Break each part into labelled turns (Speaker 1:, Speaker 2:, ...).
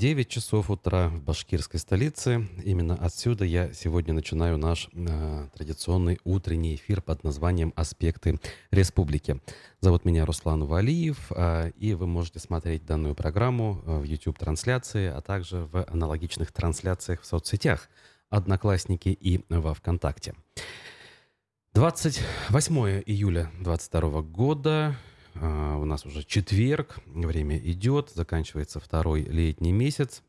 Speaker 1: Здравствуйте, дорогие друзья! 9 часов утра в башкирской столице. Именно отсюда я сегодня начинаю наш э, традиционный утренний эфир под названием «Аспекты республики». Зовут меня Руслан Валиев, э, и вы можете смотреть данную программу э, в YouTube-трансляции, а также в аналогичных трансляциях в соцсетях «Одноклассники» и во ВКонтакте. 28 июля 2022 года. А, у нас уже четверг, время идет, заканчивается второй летний месяц.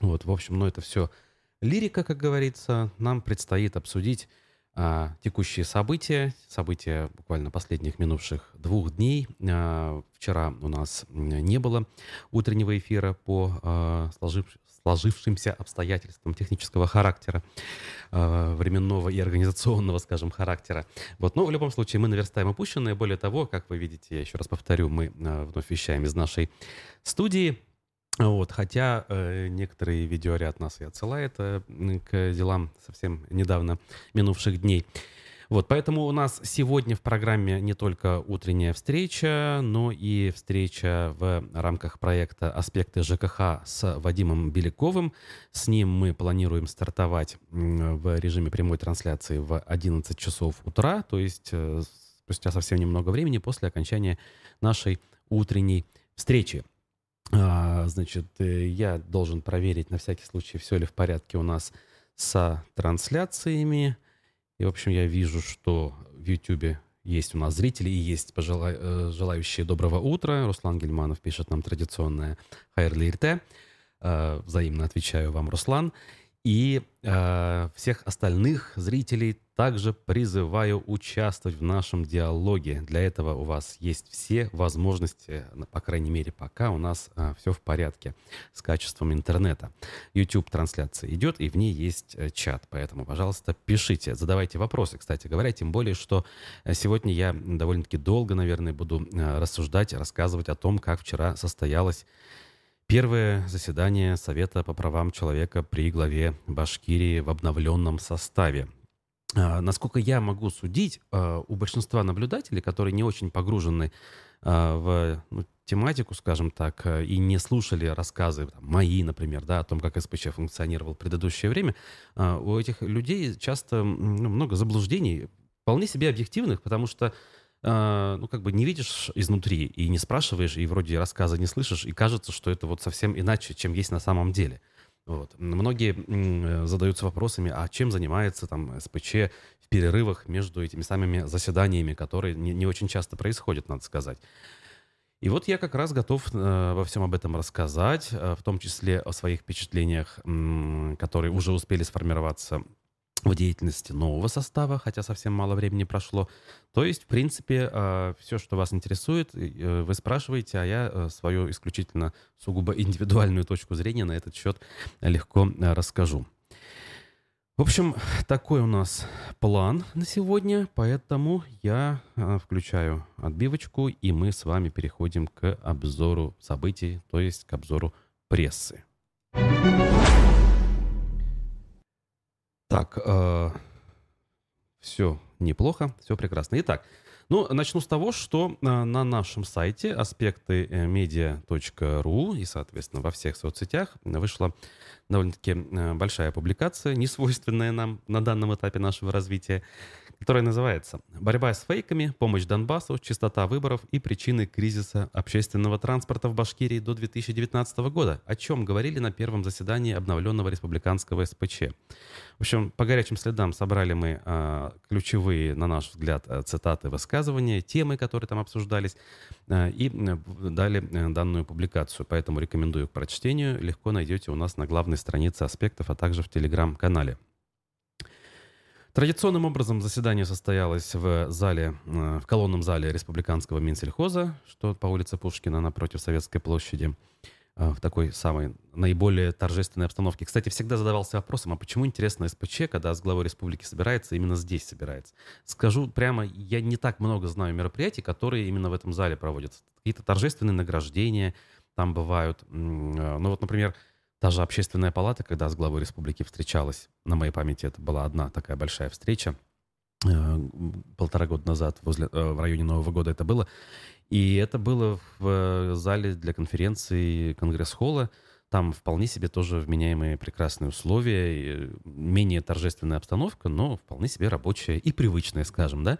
Speaker 1: Вот, в общем, ну это все лирика, как говорится. Нам предстоит обсудить а, текущие события, события буквально последних минувших двух дней. А, вчера у нас не было утреннего эфира по а, сложив, сложившимся обстоятельствам технического характера, э, временного и организационного, скажем, характера. Вот. Но в любом случае мы наверстаем опущенное. Более того, как вы видите, я еще раз повторю, мы э, вновь вещаем из нашей студии. Вот, хотя э, некоторые видеоряд нас и отсылает э, к делам совсем недавно минувших дней. Вот, поэтому у нас сегодня в программе не только утренняя встреча, но и встреча в рамках проекта «Аспекты ЖКХ» с Вадимом Беляковым. С ним мы планируем стартовать в режиме прямой трансляции в 11 часов утра, то есть э, спустя совсем немного времени после окончания нашей утренней встречи. А, значит, э, я должен проверить на всякий случай, все ли в порядке у нас с трансляциями. И, в общем, я вижу, что в YouTube есть у нас зрители и есть пожела... Э, желающие доброго утра. Руслан Гельманов пишет нам традиционное «Хайрли Ирте». Э, взаимно отвечаю вам, Руслан. И э, всех остальных зрителей также призываю участвовать в нашем диалоге. Для этого у вас есть все возможности, по крайней мере, пока у нас э, все в порядке с качеством интернета. YouTube-трансляция идет, и в ней есть э, чат. Поэтому, пожалуйста, пишите, задавайте вопросы, кстати говоря. Тем более, что э, сегодня я довольно-таки долго, наверное, буду э, рассуждать, рассказывать о том, как вчера состоялась Первое заседание Совета по правам человека при главе Башкирии в обновленном составе. А, насколько я могу судить, а, у большинства наблюдателей, которые не очень погружены а, в ну, тематику, скажем так, и не слушали рассказы там, мои, например, да, о том, как СПЧ функционировал в предыдущее время, у этих людей часто ну, много заблуждений, вполне себе объективных, потому что а, ну, как бы не видишь изнутри и не спрашиваешь, и вроде рассказа не слышишь, и кажется, что это вот совсем иначе, чем есть на самом деле. Вот. Многие задаются вопросами, а чем занимается там СПЧ в перерывах между этими самыми заседаниями, которые не, не очень часто происходят, надо сказать. И вот я как раз готов э, во всем об этом рассказать, э, в том числе о своих впечатлениях, которые уже успели сформироваться в деятельности нового состава, хотя совсем мало времени прошло. То есть, в принципе, э, все, что вас интересует, э, вы спрашиваете, а я э, свою исключительно сугубо индивидуальную точку зрения на этот счет легко расскажу. В общем, такой у нас план на сегодня, поэтому я включаю отбивочку, и мы с вами переходим к обзору событий, то есть к обзору прессы. Так, э, все неплохо, все прекрасно. Итак, ну, начну с того, что э, на нашем сайте аспекты медиа.ру и, соответственно, во всех соцсетях вышла довольно-таки э, большая публикация, не свойственная нам на данном этапе нашего развития, которая называется «Борьба с фейками, помощь Донбассу, частота выборов и причины кризиса общественного транспорта в Башкирии до 2019 года», о чем говорили на первом заседании обновленного республиканского СПЧ. В общем, по горячим следам собрали мы а, ключевые, на наш взгляд, э, цитаты, высказывания, темы, которые там обсуждались, а, и дали данную публикацию. Поэтому рекомендую к прочтению. Легко найдете у нас на главной странице аспектов, а также в телеграм-канале. Традиционным образом заседание состоялось в зале, э, в колонном зале республиканского Минсельхоза, что по улице Пушкина напротив Советской площади, э, в такой самой наиболее торжественной обстановке. Кстати, всегда задавался вопросом, а почему, интересно, СПЧ, когда с главой республики собирается, именно здесь собирается? Скажу прямо, я не так много знаю мероприятий, которые именно в этом зале проводятся. Какие-то торжественные награждения там бывают. Э, ну вот, например, Та же общественная палата, когда с главой республики встречалась, на моей памяти это была одна такая большая встреча, полтора года назад возле, в районе Нового года это было. И это было в зале для конференции Конгресс-холла. Там вполне себе тоже вменяемые прекрасные условия, менее торжественная обстановка, но вполне себе рабочая и привычная, скажем, да.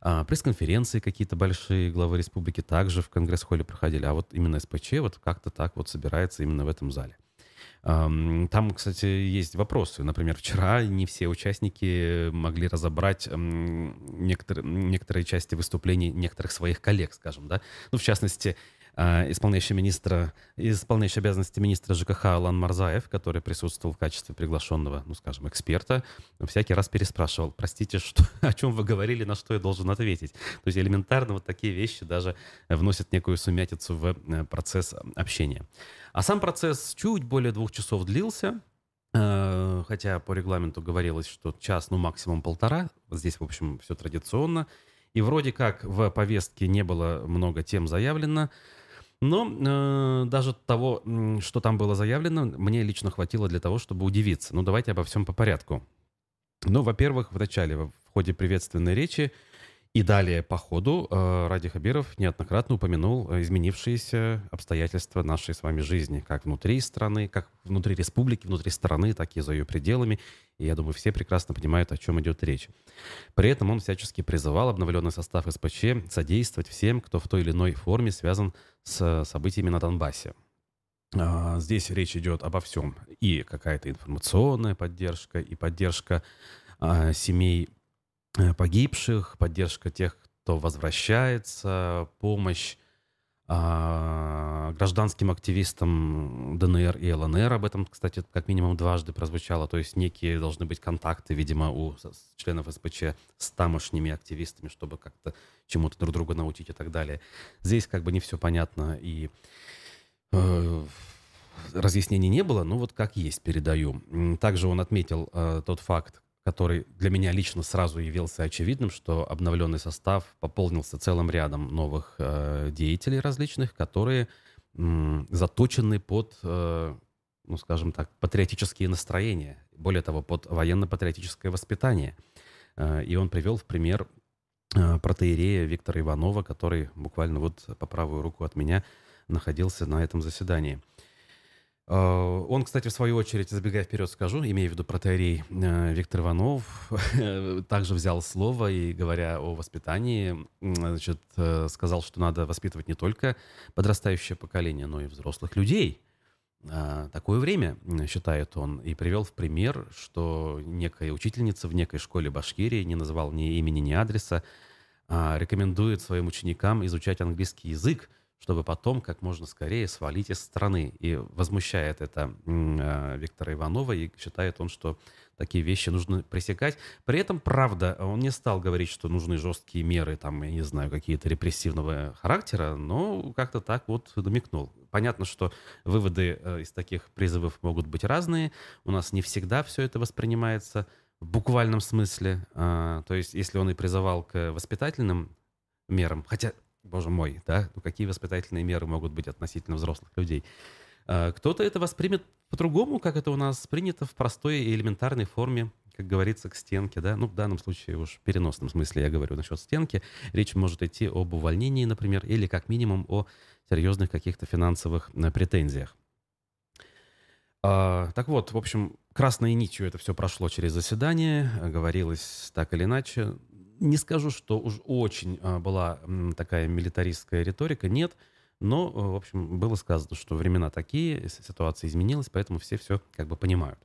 Speaker 1: А, пресс-конференции какие-то большие главы республики также в Конгресс-холле проходили, а вот именно СПЧ вот как-то так вот собирается именно в этом зале. Там, кстати, есть вопросы. Например, вчера не все участники могли разобрать некоторые, некоторые части выступлений некоторых своих коллег, скажем, да. Ну, в частности, исполняющий министра, исполняющий обязанности министра ЖКХ Алан Марзаев, который присутствовал в качестве приглашенного, ну, скажем, эксперта, всякий раз переспрашивал, простите, что, о чем вы говорили, на что я должен ответить. То есть элементарно вот такие вещи даже вносят некую сумятицу в э, процесс общения. А сам процесс чуть более двух часов длился, э, хотя по регламенту говорилось, что час, ну максимум полтора. Здесь, в общем, все традиционно. И вроде как в повестке не было много тем заявлено. Но э, даже того, что там было заявлено, мне лично хватило для того, чтобы удивиться. Ну, давайте обо всем по порядку. Ну, во-первых, в начале, в ходе приветственной речи и далее по ходу э, Ради Хабиров неоднократно упомянул изменившиеся обстоятельства нашей с вами жизни, как внутри страны, как внутри республики, внутри страны, так и за ее пределами. И я думаю, все прекрасно понимают, о чем идет речь. При этом он всячески призывал обновленный состав СПЧ содействовать всем, кто в той или иной форме связан с событиями на Донбассе. А, здесь речь идет обо всем. И какая-то информационная поддержка, и поддержка а, семей Э, погибших, поддержка тех, кто возвращается, помощь а, гражданским активистам ДНР и ЛНР. Об этом, кстати, как минимум дважды прозвучало. То есть некие должны быть контакты, видимо, у членов СПЧ с тамошними активистами, чтобы как-то чему-то друг друга научить и так далее. Здесь как бы не все понятно и э, разъяснений не было, но вот как есть передаю. Также он отметил э, тот факт, который для меня лично сразу явился очевидным, что обновленный состав пополнился целым рядом новых э, деятелей различных, которые э, заточены под, э, ну скажем так, патриотические настроения, более того, под военно-патриотическое воспитание. Э, и он привел в пример э, протеерея Виктора Иванова, который буквально вот по правую руку от меня находился на этом заседании. А, он, кстати, в свою очередь, забегая вперед, скажу, имея в виду протеерей э, Виктор Иванов, также взял слово и, говоря о воспитании, значит, э, сказал, что надо воспитывать не только подрастающее поколение, но и взрослых людей. Такое время, считает он, и привел в пример, что некая учительница в некой школе Башкирии, не называл ни имени, ни адреса, рекомендует своим ученикам изучать английский язык, чтобы потом как можно скорее свалить из страны. И возмущает это э, Виктора Иванова, и считает он, что такие вещи нужно пресекать. При этом, правда, он не стал говорить, что нужны жесткие меры, там, я не знаю, какие-то репрессивного характера, но как-то так вот намекнул. Понятно, что выводы э, из таких призывов могут быть разные. У нас не всегда все это воспринимается в буквальном смысле. А, то есть, если он и призывал к воспитательным мерам, хотя боже мой, да, ну какие воспитательные меры могут быть относительно взрослых людей. А, кто-то это воспримет по-другому, как это у нас принято в простой и элементарной форме, как говорится, к стенке, да, ну в данном случае уж в переносном смысле я говорю насчет стенки, речь может идти об увольнении, например, или как минимум о серьезных каких-то финансовых э, претензиях. А, так вот, в общем, красной нитью это все прошло через заседание, говорилось так или иначе не скажу, что уж очень а, была такая милитаристская риторика, нет. Но, э, в общем, было сказано, что времена такие, ситуация изменилась, поэтому все все как бы понимают.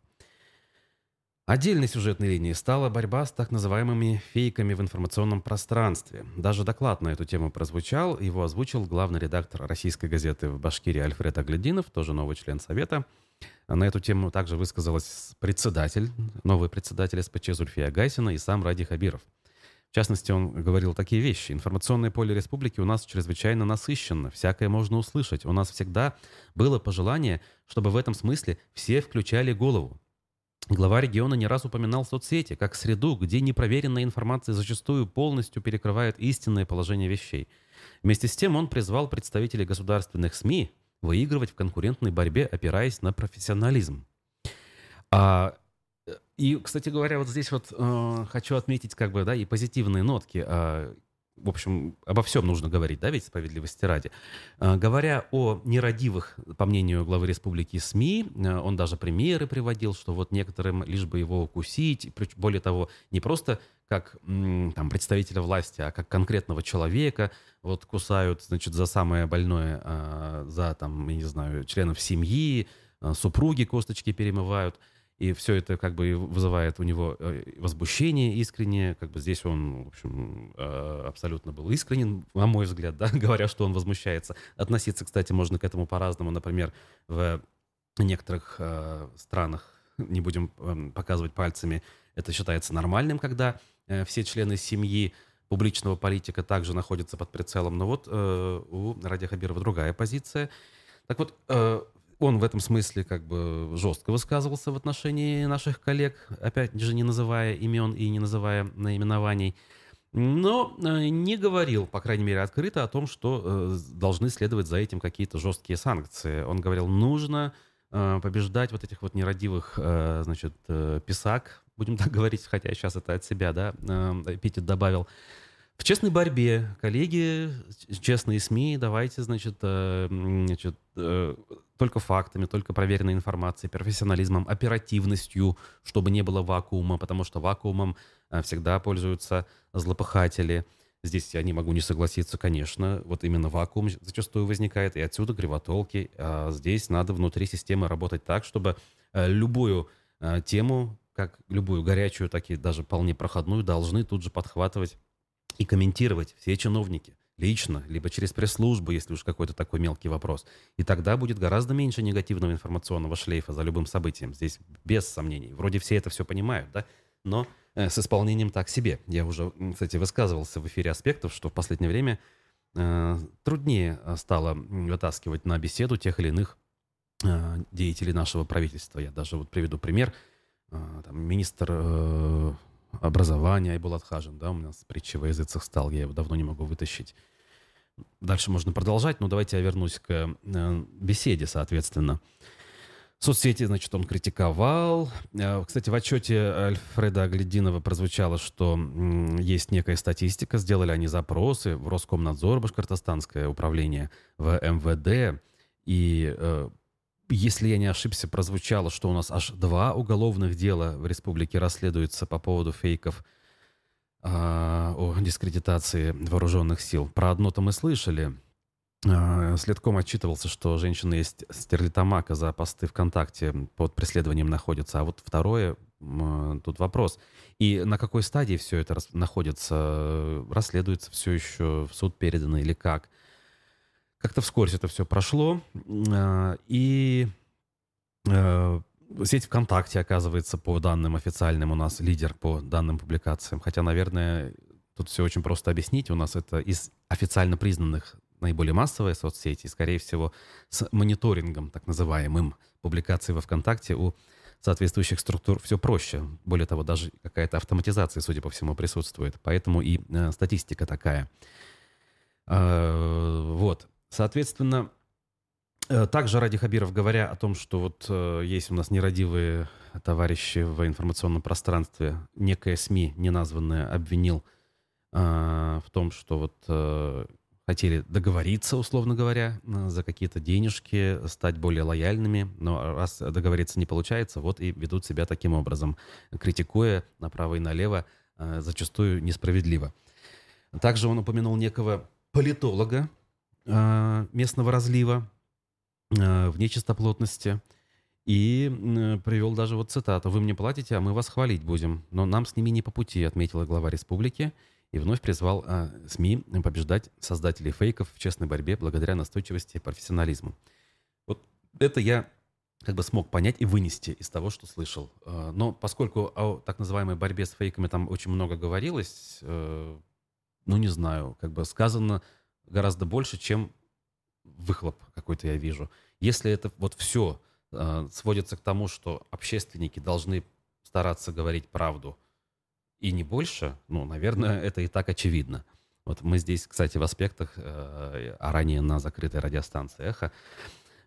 Speaker 1: Отдельной сюжетной линией стала борьба с так называемыми фейками в информационном пространстве. Даже доклад на эту тему прозвучал, его озвучил главный редактор российской газеты в Башкирии Альфред Аглядинов, тоже новый член Совета. На эту тему также высказалась председатель, новый председатель СПЧ Зульфия Гайсина и сам Ради Хабиров – в частности, он говорил такие вещи. Информационное поле республики у нас чрезвычайно насыщенно, всякое можно услышать. У нас всегда было пожелание, чтобы в этом смысле все включали голову. Глава региона не раз упоминал соцсети как среду, где непроверенная информация зачастую полностью перекрывает истинное положение вещей. Вместе с тем он призвал представителей государственных СМИ выигрывать в конкурентной борьбе, опираясь на профессионализм. А И, кстати говоря, вот здесь вот э, хочу отметить как бы, да, и позитивные нотки. Э, в общем, обо всем нужно говорить, да, ведь справедливости ради. Э, говоря о нерадивых, по мнению главы республики СМИ, э, он даже примеры приводил, что вот некоторым лишь бы его укусить, более того, не просто как там, представителя власти, а как конкретного человека, вот кусают, значит, за самое больное, э, за, там, я не знаю, членов семьи, супруги косточки перемывают – и все это как бы вызывает у него э, возмущение искреннее. Как бы здесь он, в общем, э, абсолютно был искренен, на мой взгляд, да, говоря, что он возмущается. Относиться, кстати, можно к этому по-разному. Например, в некоторых э, странах, не будем эм, показывать пальцами, это считается нормальным, когда все члены семьи публичного политика также находятся под прицелом. Но вот у Ради Хабирова другая позиция. Так вот, он в этом смысле как бы жестко высказывался в отношении наших коллег, опять же не называя имен и не называя наименований, но э, не говорил, по крайней мере, открыто о том, что э, должны следовать за этим какие-то жесткие санкции. Он говорил, нужно э, побеждать вот этих вот нерадивых, значит, писак, будем так говорить, хотя сейчас это от себя, да, эпитет добавил, в честной борьбе, коллеги, честные СМИ, давайте, значит, значит только фактами, только проверенной информацией, профессионализмом, оперативностью, чтобы не было вакуума, потому что вакуумом э, всегда пользуются злопыхатели. Здесь я не могу не согласиться, конечно. Вот именно вакуум зачастую возникает, и отсюда кривотолки. А здесь надо внутри системы работать так, чтобы э, любую э, тему, как любую горячую, так и даже вполне проходную, должны тут же подхватывать и комментировать все чиновники лично, либо через пресс-службу, если уж какой-то такой мелкий вопрос. И тогда будет гораздо меньше негативного информационного шлейфа за любым событием. Здесь без сомнений. Вроде все это все понимают, да? Но э, с исполнением так себе. Я уже, кстати, высказывался в эфире аспектов, что в последнее время э, труднее э, стало вытаскивать на беседу тех или иных э, деятелей нашего правительства. Я даже вот приведу пример. Э, там, министр э, образования Айбулат Хажин, да, у нас притча во языцах стал, я его давно не могу вытащить. Дальше можно продолжать, но давайте я вернусь к э, беседе, соответственно. Соцсети, значит, он критиковал. Э, кстати, в отчете Альфреда Аглединова прозвучало, что есть некая статистика. Сделали они запросы в Роскомнадзор, Башкортостанское управление, в МВД. И э, если я не ошибся, прозвучало, что у нас аж два уголовных дела в республике расследуются по поводу фейков а, о дискредитации вооруженных сил. Про одно-то мы слышали. А, следком отчитывался, что женщина есть Стерлитамака за посты ВКонтакте под преследованием находится. А вот второе, тут вопрос. И на какой стадии все это находится? Расследуется все еще, в суд передано или как? Как-то вскоре это все прошло. А, и Сеть ВКонтакте, оказывается, по данным официальным, у нас лидер по данным публикациям. Хотя, наверное, тут все очень просто объяснить. У нас это из официально признанных наиболее массовые соцсети. Скорее всего, с мониторингом, так называемым, публикаций во ВКонтакте у соответствующих структур все проще. Более того, даже какая-то автоматизация, судя по всему, присутствует. Поэтому и э, статистика такая. Э, вот. Соответственно, Э, также Ради Хабиров, говоря о том, что вот э, есть у нас нерадивые товарищи в информационном пространстве, некая СМИ, неназванная, обвинил э, в том, что вот хотели договориться, условно говоря, за какие-то денежки, стать более лояльными, но раз договориться не получается, вот и ведут себя таким образом, критикуя направо и налево, зачастую несправедливо. Также он упомянул некого политолога местного разлива, Э, в нечистоплотности. И привел даже вот цитату. «Вы мне платите, а мы вас хвалить будем. Но нам с ними не по пути», отметила глава республики. И вновь призвал а, СМИ побеждать создателей фейков в честной борьбе благодаря настойчивости и профессионализму. Вот это я как бы смог понять и вынести из того, что слышал. Э, но поскольку о так называемой борьбе с фейками там очень много говорилось, э, ну не знаю, как бы сказано гораздо больше, чем выхлоп какой-то я вижу. Если это вот все э, сводится к тому, что общественники должны стараться говорить правду и не больше, ну, наверное, это и так очевидно. Вот мы здесь, кстати, в аспектах, э, а ранее на закрытой радиостанции «Эхо»,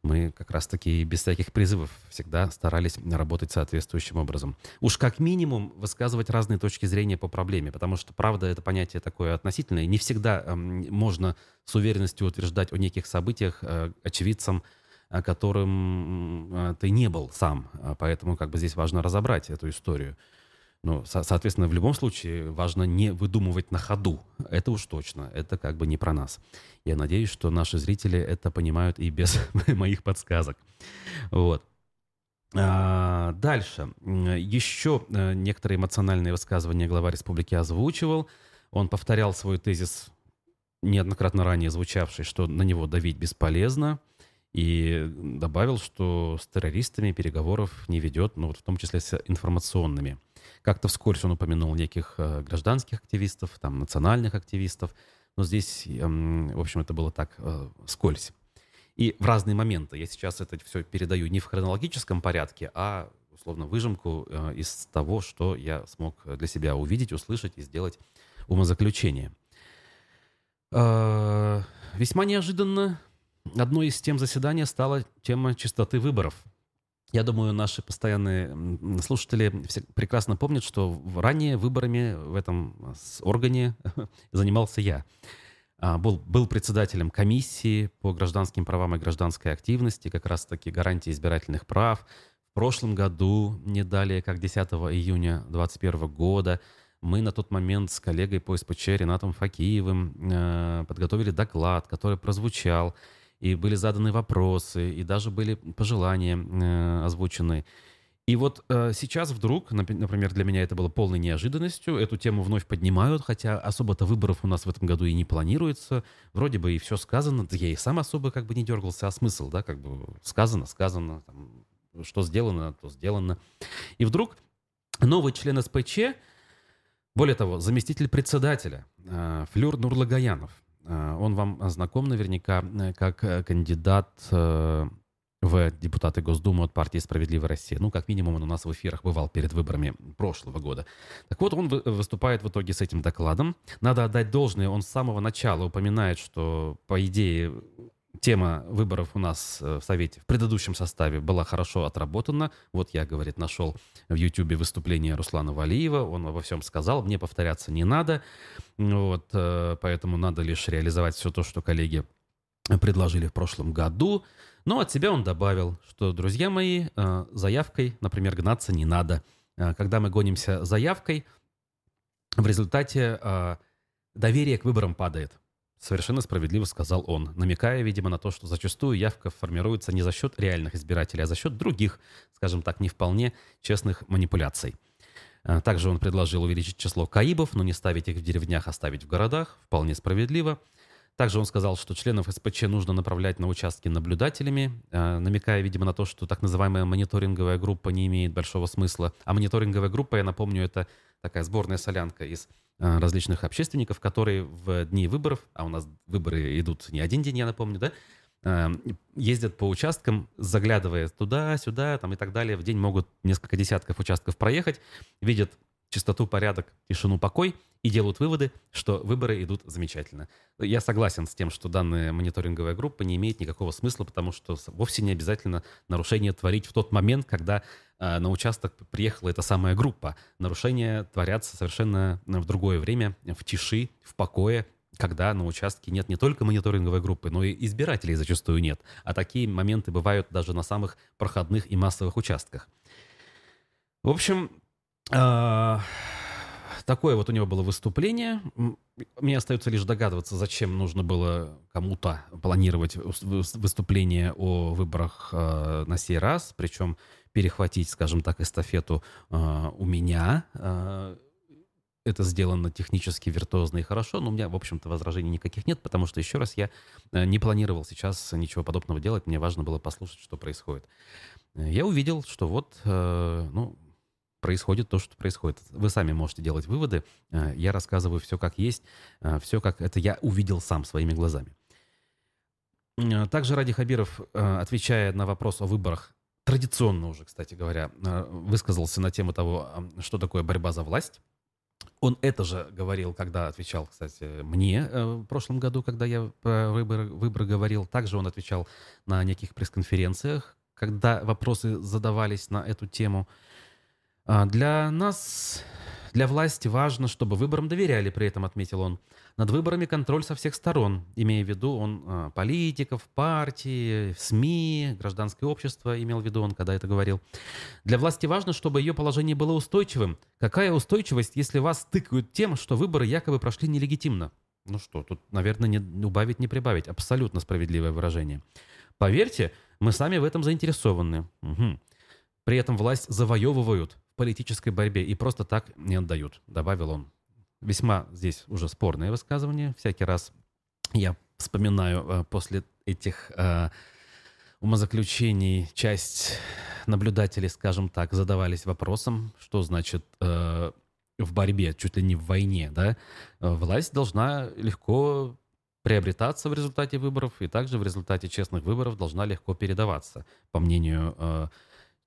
Speaker 1: мы как раз-таки без всяких призывов всегда старались работать соответствующим образом. Уж как минимум высказывать разные точки зрения по проблеме, потому что, правда, это понятие такое относительное. Не всегда э, можно с уверенностью утверждать о неких событиях э, очевидцам, которым э, ты не был сам. Поэтому как бы здесь важно разобрать эту историю. Ну, со- соответственно, в любом случае важно не выдумывать на ходу. Это уж точно. Это как бы не про нас. Я надеюсь, что наши зрители это понимают и без моих подсказок. Вот. А, дальше. Еще э, некоторые эмоциональные высказывания глава республики озвучивал. Он повторял свой тезис, неоднократно ранее звучавший, что на него давить бесполезно. И добавил, что с террористами переговоров не ведет, ну, вот в том числе с информационными. Как-то вскользь он упомянул неких э, гражданских активистов, там, национальных активистов. Но здесь, эм, в общем, это было так э, скользь. И в разные моменты. Я сейчас это все передаю не в хронологическом порядке, а условно выжимку э, из того, что я смог для себя увидеть, услышать и сделать умозаключение. Весьма неожиданно одной из тем заседания стала тема чистоты выборов – я думаю, наши постоянные слушатели прекрасно помнят, что ранее выборами в этом органе занимался я. А, был, был председателем комиссии по гражданским правам и гражданской активности, как раз-таки гарантии избирательных прав. В прошлом году, не далее, как 10 июня 2021 года, мы на тот момент с коллегой по СПЧ Ренатом Факиевым э, подготовили доклад, который прозвучал и были заданы вопросы, и даже были пожелания э, озвучены. И вот э, сейчас вдруг, например, для меня это было полной неожиданностью, эту тему вновь поднимают, хотя особо-то выборов у нас в этом году и не планируется. Вроде бы и все сказано, да я и сам особо как бы не дергался, а смысл, да, как бы сказано, сказано, там, что сделано, то сделано. И вдруг новый член СПЧ, более того, заместитель председателя э, Флюр Нурлагаянов, он вам знаком наверняка э, как э, кандидат в депутаты Госдумы от партии «Справедливая Россия». Ну, как минимум, он у нас в эфирах бывал перед выборами прошлого года. Так вот, он выступает в итоге с этим докладом. Надо отдать должное, он с самого начала упоминает, что, по идее, тема выборов у нас э, в Совете в предыдущем составе была хорошо отработана. Вот я, говорит, нашел в Ютьюбе выступление Руслана Валиева, он обо всем сказал, мне повторяться не надо, вот, э, поэтому надо лишь реализовать все то, что коллеги предложили в прошлом году. Но от себя он добавил, что, друзья мои, э, заявкой, например, гнаться не надо. Когда мы гонимся заявкой, в результате доверие к выборам падает. Совершенно справедливо сказал он, намекая, видимо, на то, что зачастую явка формируется не за счет реальных избирателей, а за счет других, скажем так, не вполне честных манипуляций. А, также он предложил увеличить число каибов, но не ставить их в деревнях, а ставить в городах. Вполне справедливо. Также он сказал, что членов СПЧ нужно направлять на участки наблюдателями, а, намекая, видимо, на то, что так называемая мониторинговая группа не имеет большого смысла. А мониторинговая группа, я напомню, это такая сборная солянка из Э, различных общественников, которые в дни выборов, а у нас выборы идут не один день, я напомню, да, э, ездят по участкам, заглядывая туда, сюда, там и так далее. В день могут несколько десятков участков проехать, видят чистоту, порядок, тишину, покой и делают выводы, что выборы идут замечательно. Я согласен с тем, что данная мониторинговая группа не имеет никакого смысла, потому что вовсе не обязательно нарушение творить в тот момент, когда на участок приехала эта самая группа. Нарушения творятся совершенно в другое время, в тиши, в покое, когда на участке нет не только мониторинговой группы, но и избирателей зачастую нет. А такие моменты бывают даже на самых проходных и массовых участках. В общем, а, такое вот у него было выступление. Мне остается лишь догадываться, зачем нужно было кому-то планировать выступление о выборах а, на сей раз, причем перехватить, скажем так, эстафету а, у меня. Это сделано технически виртуозно и хорошо, но у меня, в общем-то, возражений никаких нет, потому что, еще раз, я не планировал сейчас ничего подобного делать, мне важно было послушать, что происходит. Я увидел, что вот, ну, происходит то, что происходит. Вы сами можете делать выводы. Э, я рассказываю все как есть, э, все как это я увидел сам своими глазами. Э, также Ради Хабиров, отвечая на вопрос о выборах, традиционно уже, кстати говоря, высказался на тему того, что такое борьба за власть. Он это же говорил, когда отвечал, кстати, мне э, в прошлом году, когда я про выборы, выборы говорил. Также он отвечал на неких пресс-конференциях, когда вопросы задавались на эту тему. А для нас для власти важно, чтобы выборам доверяли, при этом отметил он. Над выборами контроль со всех сторон, имея в виду он а, политиков, партии, СМИ, гражданское общество, имел в виду он, когда это говорил. Для власти важно, чтобы ее положение было устойчивым. Какая устойчивость, если вас тыкают тем, что выборы якобы прошли нелегитимно? Ну что, тут, наверное, не убавить, не прибавить. Абсолютно справедливое выражение. Поверьте, мы сами в этом заинтересованы. Угу. При этом власть завоевывают политической борьбе и просто так не отдают, добавил он. Весьма здесь уже спорное высказывание. Всякий раз я вспоминаю э, после этих э, умозаключений часть наблюдателей, скажем так, задавались вопросом, что значит э, в борьбе, чуть ли не в войне, да, власть должна легко приобретаться в результате выборов и также в результате честных выборов должна легко передаваться, по мнению э,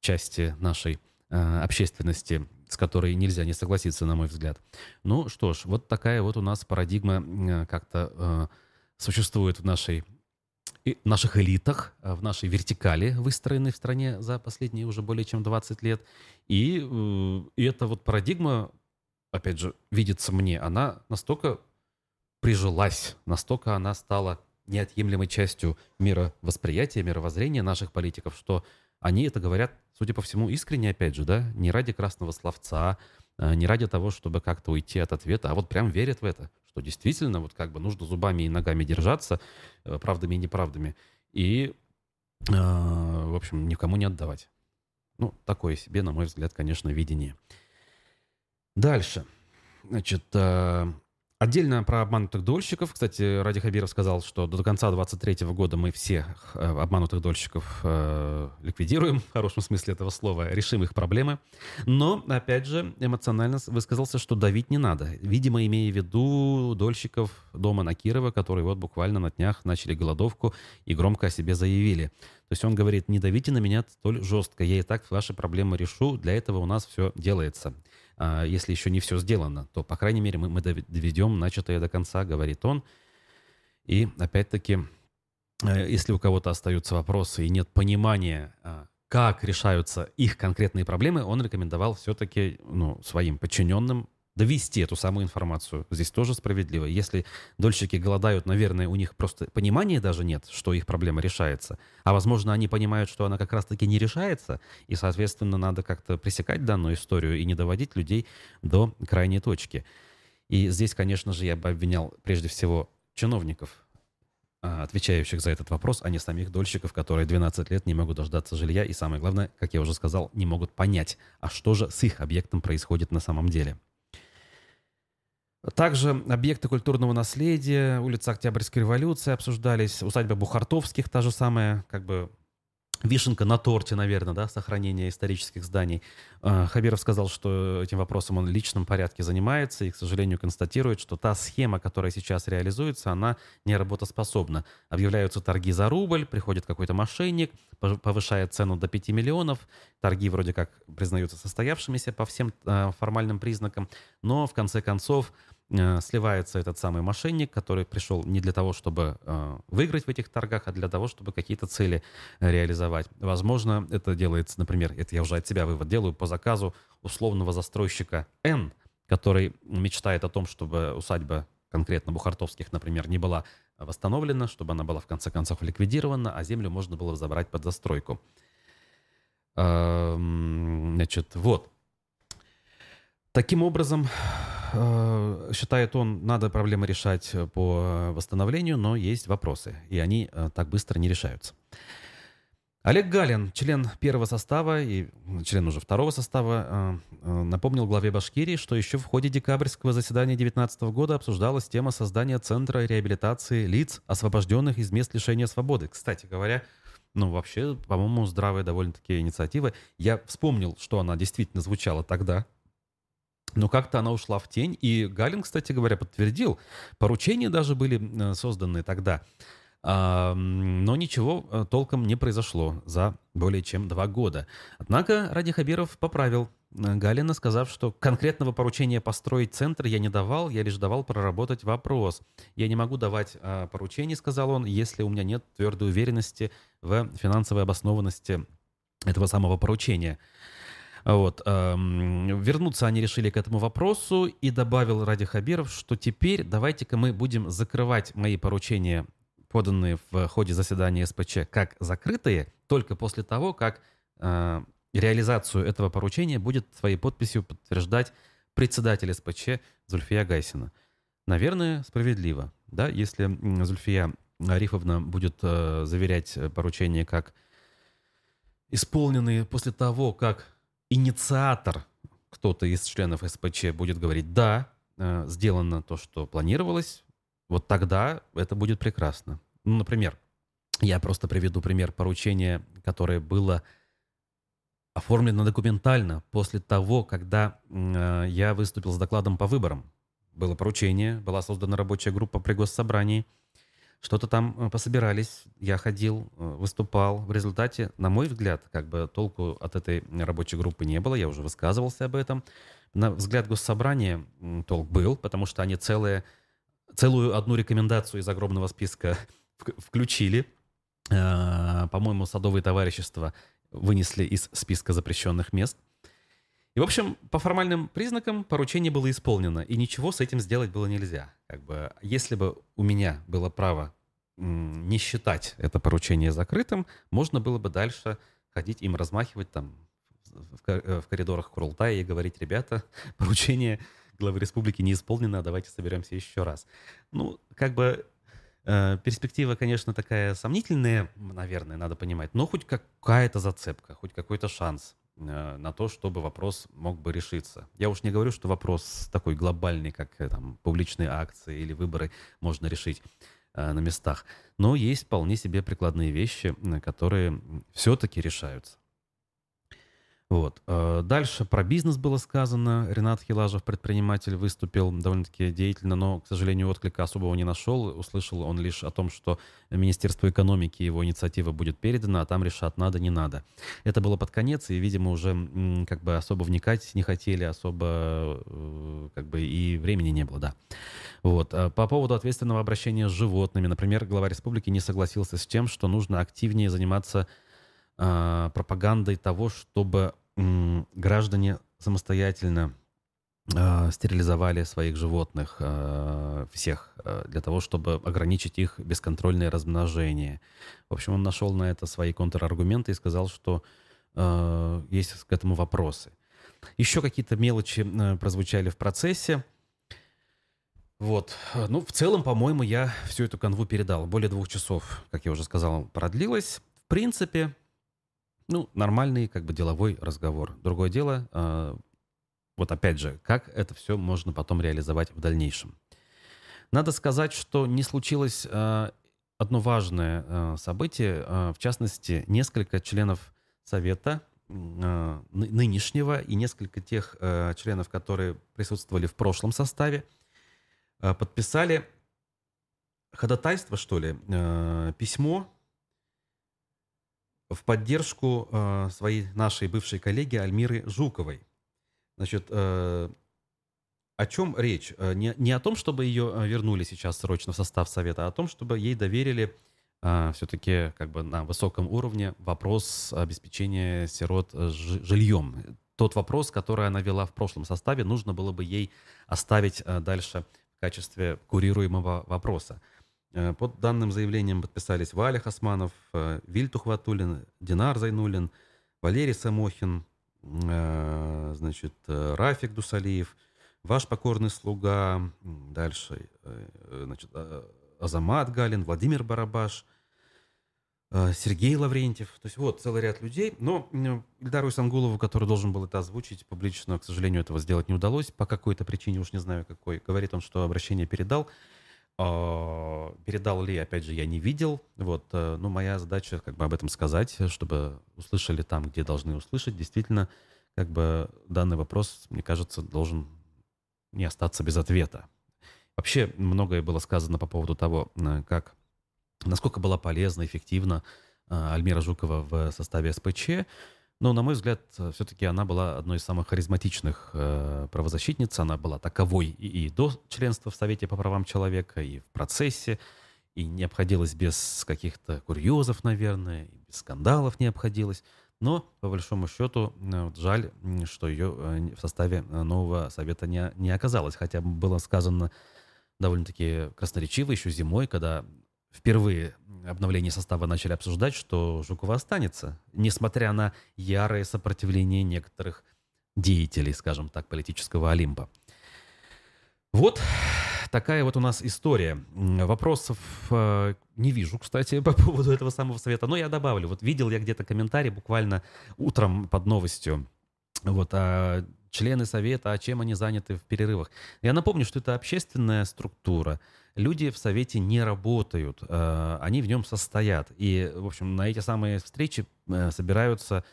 Speaker 1: части нашей Э, общественности, с которой нельзя не согласиться, на мой взгляд. Ну что ж, вот такая вот у нас парадигма э, как-то э, существует в нашей в наших элитах, в нашей вертикали, выстроенной в стране за последние уже более чем 20 лет. И, и эта вот парадигма, опять же, видится мне, она настолько прижилась, настолько она стала неотъемлемой частью мировосприятия, мировоззрения наших политиков, что они это говорят судя по всему, искренне, опять же, да, не ради красного словца, а, не ради того, чтобы как-то уйти от ответа, а вот прям верят в это, что действительно вот как бы нужно зубами и ногами держаться, э, правдами и неправдами, и, а, в общем, никому не отдавать. Ну, такое себе, на мой взгляд, конечно, видение. Дальше. Значит, Отдельно про обманутых дольщиков. Кстати, Ради Хабиров сказал, что до конца 2023 года мы всех э, обманутых дольщиков э, ликвидируем, в хорошем смысле этого слова, решим их проблемы. Но, опять же, эмоционально высказался, что давить не надо. Видимо, имея в виду дольщиков дома на Кирова, которые вот буквально на днях начали голодовку и громко о себе заявили. То есть он говорит, не давите на меня столь жестко, я и так ваши проблемы решу, для этого у нас все делается. А, если еще не все сделано, то, по крайней мере, мы, мы доведем начатое до конца, говорит он. И, опять-таки, э, если у кого-то остаются вопросы и нет понимания, а, как решаются их конкретные проблемы, он рекомендовал все-таки ну, своим подчиненным довести эту самую информацию. Здесь тоже справедливо. Если дольщики голодают, наверное, у них просто понимания даже нет, что их проблема решается. А возможно, они понимают, что она как раз-таки не решается, и, соответственно, надо как-то пресекать данную историю и не доводить людей до крайней точки. И здесь, конечно же, я бы обвинял прежде всего чиновников, а, отвечающих за этот вопрос, а не самих дольщиков, которые 12 лет не могут дождаться жилья и, самое главное, как я уже сказал, не могут понять, а что же с их объектом происходит на самом деле. Также объекты культурного наследия, улица Октябрьской революции обсуждались, усадьба Бухартовских, та же самая, как бы вишенка на торте, наверное, да, сохранение исторических зданий. А, Хабиров сказал, что этим вопросом он в личном порядке занимается и, к сожалению, констатирует, что та схема, которая сейчас реализуется, она не работоспособна. Объявляются торги за рубль, приходит какой-то мошенник, повышает цену до 5 миллионов, торги вроде как признаются состоявшимися по всем а, формальным признакам, но в конце концов сливается этот самый мошенник, который пришел не для того, чтобы э, выиграть в этих торгах, а для того, чтобы какие-то цели э, реализовать. Возможно, это делается, например, это я уже от себя вывод делаю, по заказу условного застройщика N, который мечтает о том, чтобы усадьба конкретно Бухартовских, например, не была восстановлена, чтобы она была в конце концов ликвидирована, а землю можно было забрать под застройку. Эм, значит, вот. Таким образом, э, считает он, надо проблемы решать по восстановлению, но есть вопросы, и они э, так быстро не решаются. Олег Галин, член первого состава и член уже второго состава, э, напомнил главе Башкирии, что еще в ходе декабрьского заседания 2019 года обсуждалась тема создания Центра реабилитации лиц, освобожденных из мест лишения свободы. Кстати говоря, ну, вообще, по-моему, здравая довольно-таки инициатива. Я вспомнил, что она действительно звучала тогда, но как-то она ушла в тень. И Галин, кстати говоря, подтвердил, поручения даже были э, созданы тогда. Но ничего э, толком не произошло за более чем два года. Однако Ради Хабиров поправил Галина, сказав, что конкретного поручения построить центр я не давал, я лишь давал проработать вопрос. Я не могу давать а, поручений, сказал он, если у меня нет твердой уверенности в финансовой обоснованности этого самого поручения. Вот. Вернуться они решили к этому вопросу, и добавил Ради Хабиров, что теперь давайте-ка мы будем закрывать мои поручения, поданные в ходе заседания СПЧ, как закрытые, только после того, как а, реализацию этого поручения будет своей подписью подтверждать председатель СПЧ Зульфия Гайсина. Наверное, справедливо. Да? Если Зульфия Арифовна будет э, заверять поручение как исполненные после того, как инициатор, кто-то из членов СПЧ будет говорить «да», э, сделано то, что планировалось, вот тогда это будет прекрасно. Ну, например, я просто приведу пример поручения, которое было оформлено документально после того, когда э, я выступил с докладом по выборам. Было поручение, была создана рабочая группа при госсобрании – что-то там э, пособирались, я ходил, э, выступал. В результате, на мой взгляд, как бы толку от этой рабочей группы не было, я уже высказывался об этом. На взгляд госсобрания толк был, потому что они целые, целую одну рекомендацию из огромного списка включили. Э, по-моему, садовые товарищества вынесли из списка запрещенных мест. И, в общем, по формальным признакам поручение было исполнено, и ничего с этим сделать было нельзя. Как бы, если бы у меня было право не считать это поручение закрытым, можно было бы дальше ходить им размахивать там в коридорах Курултая и говорить, ребята, поручение главы республики не исполнено, давайте соберемся еще раз. Ну, как бы э, перспектива, конечно, такая сомнительная, наверное, надо понимать, но хоть какая-то зацепка, хоть какой-то шанс. Э, на то, чтобы вопрос мог бы решиться. Я уж не говорю, что вопрос такой глобальный, как э, там, публичные акции или выборы можно решить э, на местах. Но есть вполне себе прикладные вещи, которые все-таки решаются. Вот. Э, дальше про бизнес было сказано. Ренат Хилажев, предприниматель, выступил довольно-таки деятельно, но, к сожалению, отклика особого не нашел. Услышал он лишь о том, что Министерству экономики его инициатива будет передана, а там решат, надо, не надо. Это было под конец, и, видимо, уже как бы особо вникать не хотели, особо э, как бы и времени не было, да. Вот. А по поводу ответственного обращения с животными, например, глава республики не согласился с тем, что нужно активнее заниматься э, пропагандой того, чтобы э, граждане самостоятельно э, стерилизовали своих животных, э, всех, э, для того, чтобы ограничить их бесконтрольное размножение. В общем, он нашел на это свои контраргументы и сказал, что э, есть к этому вопросы. Еще какие-то мелочи э, прозвучали в процессе. Вот. Ну, в целом, по-моему, я всю эту канву передал. Более двух часов, как я уже сказал, продлилось. В принципе, ну, нормальный как бы деловой разговор. Другое дело, э, вот опять же, как это все можно потом реализовать в дальнейшем. Надо сказать, что не случилось э, одно важное э, событие. В частности, несколько членов Совета нынешнего и несколько тех членов, которые присутствовали в прошлом составе, подписали ходатайство, что ли, письмо в поддержку э, своей нашей бывшей коллеги Альмиры Жуковой. Значит, э, о чем речь? Э, не, не о том, чтобы ее э, вернули сейчас срочно в состав Совета, а о том, чтобы ей доверили э, все-таки как бы на высоком уровне вопрос обеспечения сирот жильем. Тот вопрос, который она вела в прошлом составе, нужно было бы ей оставить э, дальше в качестве курируемого вопроса. Э, под данным заявлением подписались Валя Хасманов, э, Вильтух Ватулин, Динар Зайнулин, Валерий Самохин, э, значит, Рафик Дусалиев, ваш покорный слуга, дальше, значит, Азамат Галин, Владимир Барабаш, Сергей Лаврентьев. То есть вот целый ряд людей. Но Ильдару Исангулову, который должен был это озвучить публично, к сожалению, этого сделать не удалось. По какой-то причине, уж не знаю какой. Говорит он, что обращение передал. А, передал ли, опять же, я не видел. Вот, э, ну, моя задача как бы об этом сказать, чтобы услышали там, где должны услышать. Действительно, как бы данный вопрос, мне кажется, должен не остаться без ответа. Вообще многое было сказано по поводу того, э, как, насколько была полезна, эффективна э, Альмира Жукова в составе СПЧ. Но, на мой взгляд, все-таки она была одной из самых харизматичных э, правозащитниц. Она была таковой и, и до членства в Совете по правам человека, и в процессе, и не обходилась без каких-то курьезов, наверное, и без скандалов не обходилась. Но, по большому счету, э, жаль, что ее э, в составе э, нового совета не, не оказалось. Хотя было сказано довольно-таки красноречиво еще зимой, когда впервые обновление состава начали обсуждать, что Жукова останется, несмотря на ярое сопротивление некоторых деятелей, скажем так, политического Олимпа. Вот такая вот у нас история. Вопросов э, не вижу, кстати, по поводу этого самого совета. Но я добавлю. Вот видел я где-то комментарий буквально утром под новостью. Вот, а члены совета, а чем они заняты в перерывах. Я напомню, что это общественная структура. Люди в совете не работают, э, они в нем состоят. И, в общем, на эти самые встречи э, собираются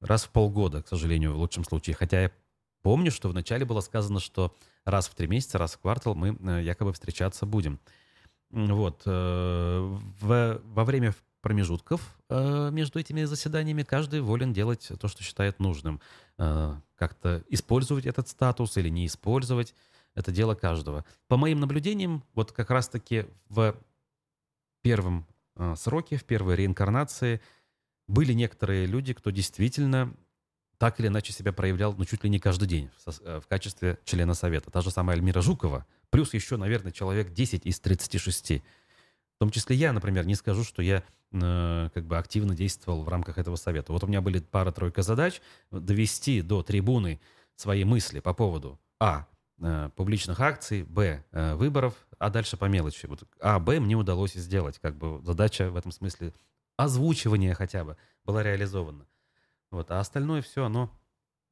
Speaker 1: раз в полгода, к сожалению, в лучшем случае. Хотя я помню, что вначале было сказано, что раз в три месяца, раз в квартал мы э, якобы встречаться будем. Вот. Во время промежутков между этими заседаниями каждый волен делать то, что считает нужным. Как-то использовать этот статус или не использовать. Это дело каждого. По моим наблюдениям, вот как раз-таки в первом э, сроке, в первой реинкарнации были некоторые люди, кто действительно так или иначе себя проявлял, ну, чуть ли не каждый день в, качестве члена совета. Та же самая Альмира Жукова, плюс еще, наверное, человек 10 из 36. В том числе я, например, не скажу, что я э, как бы активно действовал в рамках этого совета. Вот у меня были пара-тройка задач довести до трибуны свои мысли по поводу А. Э, публичных акций, б, э, выборов, а дальше по мелочи. Вот А, Б мне удалось сделать. Как бы задача в этом смысле озвучивания хотя бы была реализована. Вот, а остальное все, оно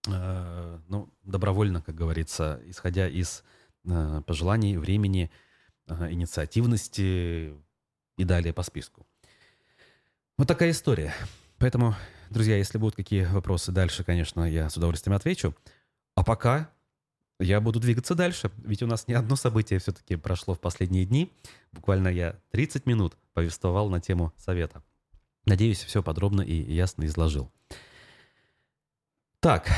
Speaker 1: э, ну, добровольно, как говорится, исходя из э, пожеланий, времени, э, инициативности и далее по списку. Вот такая история. Поэтому, друзья, если будут какие вопросы дальше, конечно, я с удовольствием отвечу. А пока я буду двигаться дальше, ведь у нас не одно событие все-таки прошло в последние дни. Буквально я 30 минут повествовал на тему совета. Надеюсь, все подробно и ясно изложил. Так,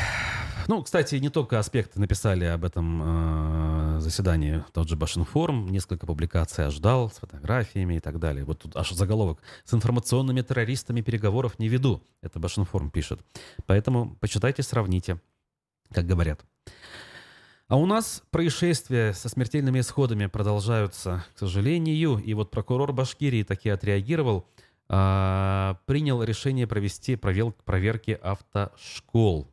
Speaker 1: ну, кстати, не только аспекты написали об этом э, заседании, тот же Башинформ, несколько публикаций аж дал с фотографиями и так далее. Вот тут аж заголовок «С информационными террористами переговоров не веду». Это Башинформ пишет. Поэтому почитайте, сравните, как говорят. А у нас происшествия со смертельными исходами продолжаются, к сожалению. И вот прокурор Башкирии таки отреагировал, а, принял решение провести проверки автошкол.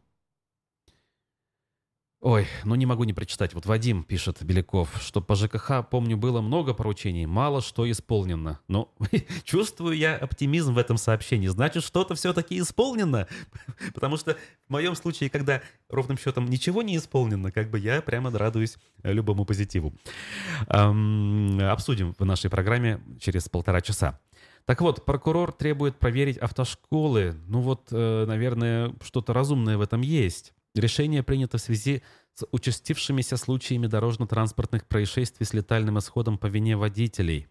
Speaker 1: Ой, ну не могу не прочитать. Вот Вадим пишет, Беляков, что по ЖКХ, помню, было много поручений, мало что исполнено. Но чувствую я оптимизм в этом сообщении. Значит, что-то все-таки исполнено. Потому что в моем случае, когда ровным счетом ничего не исполнено, как бы я прямо радуюсь любому позитиву. Эм, обсудим в нашей программе через полтора часа. Так вот, прокурор требует проверить автошколы. Ну вот, э, наверное, что-то разумное в этом есть. Решение принято в связи с участившимися случаями дорожно-транспортных происшествий с летальным исходом по вине водителей.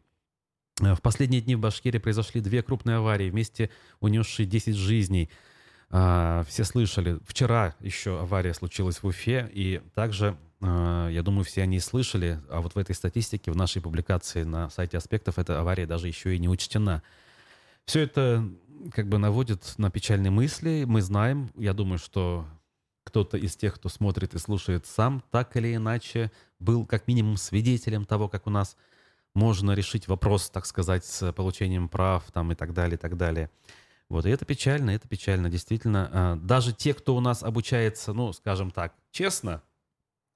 Speaker 1: Э, в последние дни в Башкирии произошли две крупные аварии, вместе унесшие 10 жизней. А, все слышали. Вчера еще авария случилась в Уфе, и также, а, я думаю, все они слышали, а вот в этой статистике, в нашей публикации на сайте «Аспектов» эта авария даже еще и не учтена. Все это как бы наводит на печальные мысли. Мы знаем, я думаю, что кто-то из тех, кто смотрит и слушает сам, так или иначе был как минимум свидетелем того, как у нас можно решить вопрос, так сказать, с получением прав там и так далее, и так далее. Вот, и это печально, это печально, действительно. А, даже те, кто у нас обучается, ну, скажем так, честно,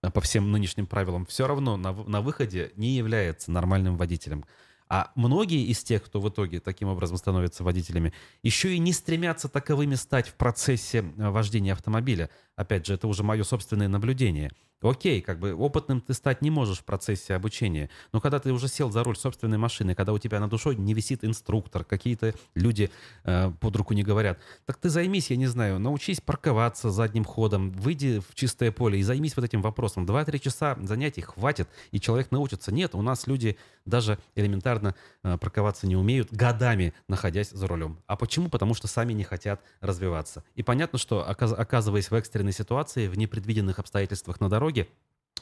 Speaker 1: а, по всем нынешним правилам, все равно на, на выходе не является нормальным водителем. А многие из тех, кто в итоге таким образом становятся водителями, еще и не стремятся таковыми стать в процессе э, вождения автомобиля. Опять же, это уже мое собственное наблюдение – Окей, как бы опытным ты стать не можешь в процессе обучения, но когда ты уже сел за руль собственной машины, когда у тебя на душой не висит инструктор, какие-то люди э, под руку не говорят, так ты займись, я не знаю, научись парковаться задним ходом, выйди в чистое поле и займись вот этим вопросом. Два-три часа занятий хватит, и человек научится. Нет, у нас люди даже элементарно э, парковаться не умеют, годами находясь за рулем. А почему? Потому что сами не хотят развиваться. И понятно, что оказываясь в экстренной ситуации, в непредвиденных обстоятельствах на дороге, дороге,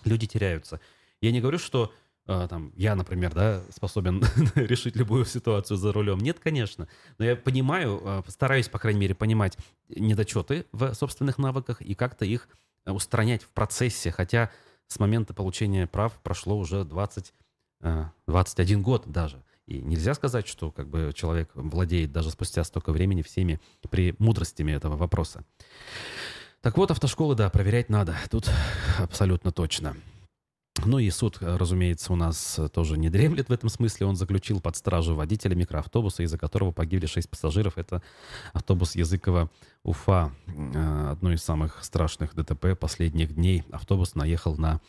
Speaker 1: люди теряются. Я не говорю, что э, там, я, например, да, способен решить любую ситуацию за рулем. Нет, конечно. Но я понимаю, э, стараюсь, по крайней мере, понимать недочеты в собственных навыках и как-то их устранять в процессе. Хотя с момента получения прав прошло уже 20, 21 э, год даже. И нельзя сказать, что как бы человек владеет даже спустя столько времени всеми премудростями этого вопроса. Так вот, автошколы, да, проверять надо. Тут абсолютно точно. Ну и суд, разумеется, у нас тоже не дремлет в этом смысле. Он заключил под стражу водителя микроавтобуса, из-за которого погибли шесть пассажиров. Это автобус Языкова-Уфа. Э, одно из самых страшных ДТП последних дней. Автобус наехал на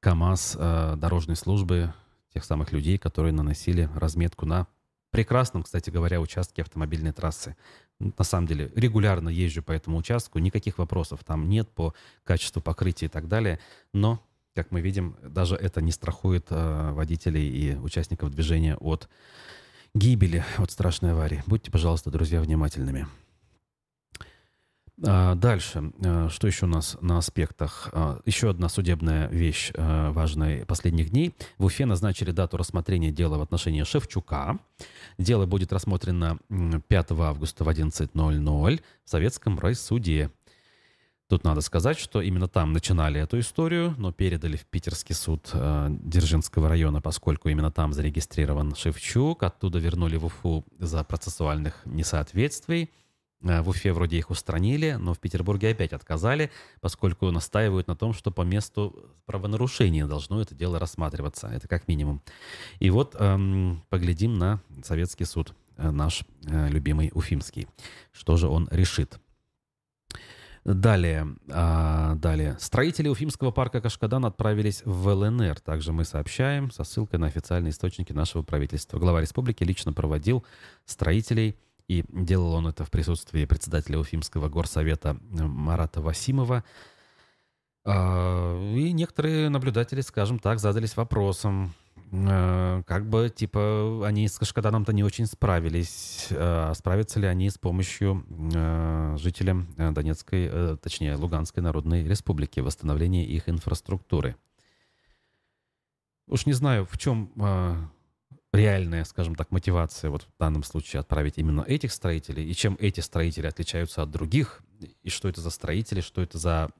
Speaker 1: КАМАЗ э, дорожной службы, тех самых людей, которые наносили разметку на прекрасном, кстати говоря, участке автомобильной трассы на самом деле регулярно езжу по этому участку, никаких вопросов там нет по качеству покрытия и так далее, но, как мы видим, даже это не страхует э, водителей и участников движения от гибели, от страшной аварии. Будьте, пожалуйста, друзья, внимательными. А, дальше, э, что еще у нас на аспектах? А, еще одна судебная вещь э, важная последних дней. В Уфе назначили дату рассмотрения дела в отношении Шевчука. Дело будет рассмотрено 5 августа в 11.00 в Советском райсуде. Тут надо сказать, что именно там начинали эту историю, но передали в питерский суд э, Дзержинского района, поскольку именно там зарегистрирован Шевчук. Оттуда вернули в Уфу за процессуальных несоответствий. Э, в Уфе вроде их устранили, но в Петербурге опять отказали, поскольку настаивают на том, что по месту правонарушения должно это дело рассматриваться. Это как минимум. И вот эм, поглядим на советский суд, э, наш э, любимый Уфимский. Что же он решит? Далее, а, далее. Строители Уфимского парка Кашкадан отправились в ЛНР. Также мы сообщаем со ссылкой на официальные источники нашего правительства. Глава республики лично проводил строителей и делал он это в присутствии председателя Уфимского горсовета э, Марата Васимова. А, и некоторые наблюдатели, скажем так, задались вопросом, э, как бы, типа, они с Кашкаданом-то не очень справились. А справятся ли они с помощью э, жителям Донецкой, точнее, Луганской Народной Республики, восстановления их инфраструктуры? Уж не знаю, в чем реальная, скажем так, мотивация вот в данном случае отправить именно этих строителей, и чем эти строители отличаются от других, и что это за строители, что это за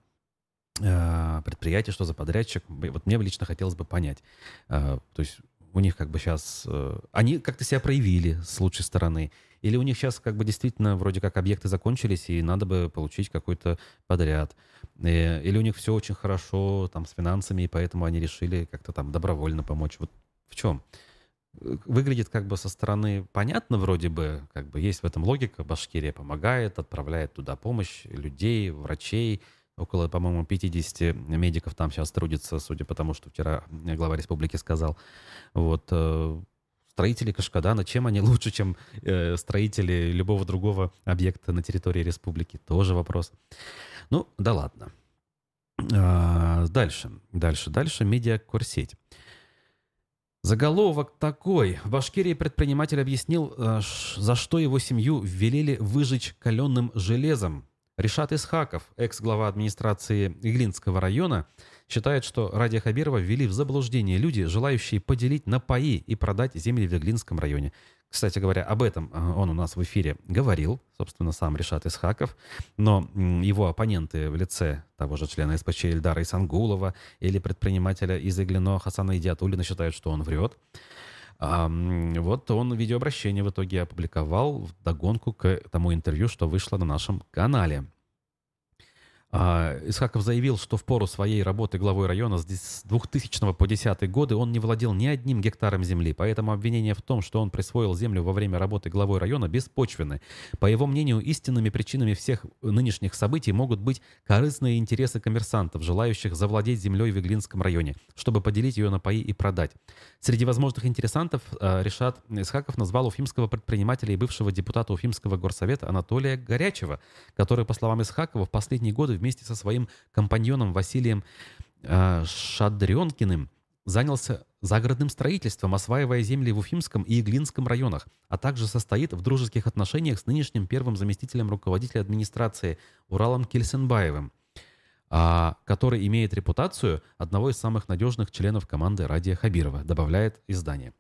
Speaker 1: э, предприятие, что за подрядчик. Вот мне лично хотелось бы понять. Э, то есть у них как бы сейчас... Э, они как-то себя проявили с лучшей стороны, или у них сейчас как бы действительно вроде как объекты закончились, и надо бы получить какой-то подряд. Э, или у них все очень хорошо там с финансами, и поэтому они решили как-то там добровольно помочь. Вот в чем? Выглядит как бы со стороны понятно вроде бы, как бы есть в этом логика, Башкирия помогает, отправляет туда помощь людей, врачей, около, по-моему, 50 медиков там сейчас трудится, судя по тому, что вчера глава республики сказал. Вот, э, строители Кашкадана, чем они лучше, чем э, строители любого другого объекта на территории республики? Тоже вопрос. Ну, да ладно. А, дальше, дальше, дальше медиакурсеть. Заголовок такой. В Башкирии предприниматель объяснил, э, за что его семью велели выжечь каленым железом. Решат Исхаков, экс-глава администрации Иглинского района, считает, что Радия Хабирова ввели в заблуждение люди, желающие поделить на паи и продать земли в Иглинском районе. Кстати говоря, об этом э, он у нас в эфире говорил, собственно, сам Решат Исхаков, но его оппоненты в лице того же члена СПЧ Ильдара Исангулова или предпринимателя из Иглино Хасана Идиатулина считают, что он врет. А, вот он видеообращение в итоге опубликовал в догонку к тому интервью, что вышло на нашем канале. А, Исхаков заявил, что в пору своей работы главой района с 2000 по 2010 годы он не владел ни одним гектаром земли, поэтому обвинение в том, что он присвоил землю во время работы главой района, беспочвенны. По его мнению, истинными причинами всех нынешних событий могут быть корыстные интересы коммерсантов, желающих завладеть землей в Иглинском районе, чтобы поделить ее на паи и продать. Среди возможных интересантов а, Решат Исхаков назвал уфимского предпринимателя и бывшего депутата Уфимского горсовета Анатолия Горячева, который, по словам Исхакова, в последние годы вместе со своим компаньоном Василием э, Шадренкиным занялся загородным строительством, осваивая земли в Уфимском и Иглинском районах, а также состоит в дружеских отношениях с нынешним первым заместителем руководителя администрации Уралом Кельсенбаевым, а, который имеет репутацию одного из самых надежных членов команды Радия Хабирова, добавляет издание.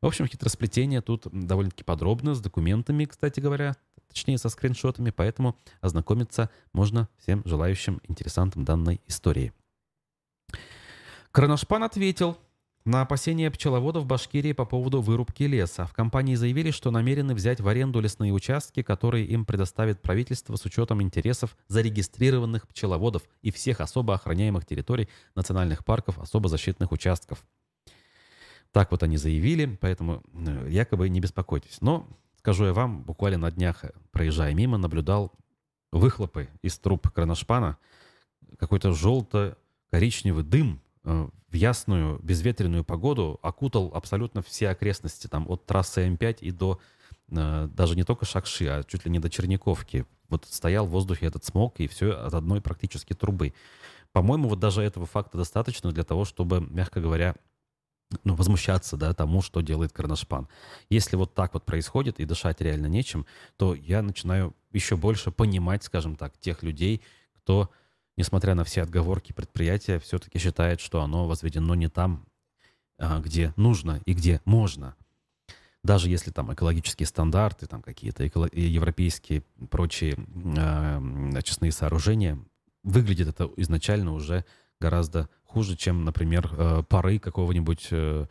Speaker 1: В общем, хитросплетение тут довольно-таки подробно, с документами, кстати говоря, точнее со скриншотами, поэтому ознакомиться можно всем желающим интересантам данной истории. Кроношпан ответил на опасения пчеловодов Башкирии по поводу вырубки леса. В компании заявили, что намерены взять в аренду лесные участки, которые им предоставит правительство с учетом интересов зарегистрированных пчеловодов и всех особо охраняемых территорий национальных парков, особо защитных участков. Так вот они заявили, поэтому э, якобы не беспокойтесь. Но Скажу я вам, буквально на днях, проезжая мимо, наблюдал выхлопы из труб кроношпана, какой-то желто-коричневый дым э, в ясную безветренную погоду окутал абсолютно все окрестности, там от трассы М5 и до э, даже не только Шакши, а чуть ли не до Черниковки. Вот стоял в воздухе этот смог, и все от одной практически трубы. По-моему, вот даже этого факта достаточно для того, чтобы, мягко говоря, ну, возмущаться да, тому, что делает Карнашпан. Если вот так вот происходит и дышать реально нечем, то я начинаю еще больше понимать, скажем так, тех людей, кто, несмотря на все отговорки предприятия, все-таки считает, что оно возведено не там, а, где нужно и где можно. Даже если там экологические стандарты, там какие-то европейские прочие э, очистные сооружения, выглядит это изначально уже гораздо хуже, чем, например, э, пары какого-нибудь э,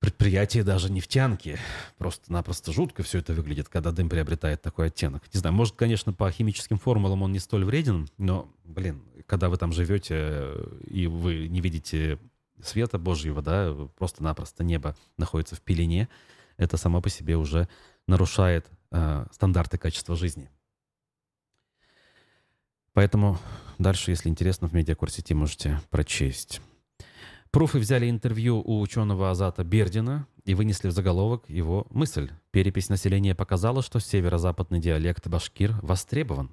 Speaker 1: предприятия, даже нефтянки. Просто-напросто жутко все это выглядит, когда дым приобретает такой оттенок. Не знаю, может, конечно, по химическим формулам он не столь вреден, но, блин, когда вы там живете э, и вы не видите света Божьего, да, просто-напросто небо находится в пелене, это само по себе уже нарушает э, стандарты качества жизни. Поэтому дальше, если интересно, в медиакурсе можете прочесть. Пруфы взяли интервью у ученого Азата Бердина и вынесли в заголовок его мысль. Перепись населения показала, что северо-западный диалект башкир востребован.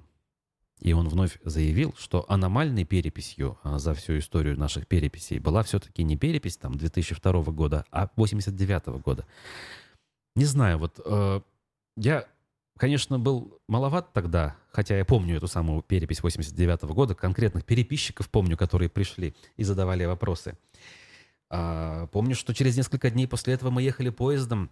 Speaker 1: И он вновь заявил, что аномальной переписью а, за всю историю наших переписей была все-таки не перепись там 2002 года, а 89 года. Не знаю, вот э, я конечно, был маловат тогда, хотя я помню эту самую перепись 89 -го года, конкретных переписчиков помню, которые пришли и задавали вопросы. А, помню, что через несколько дней после этого мы ехали поездом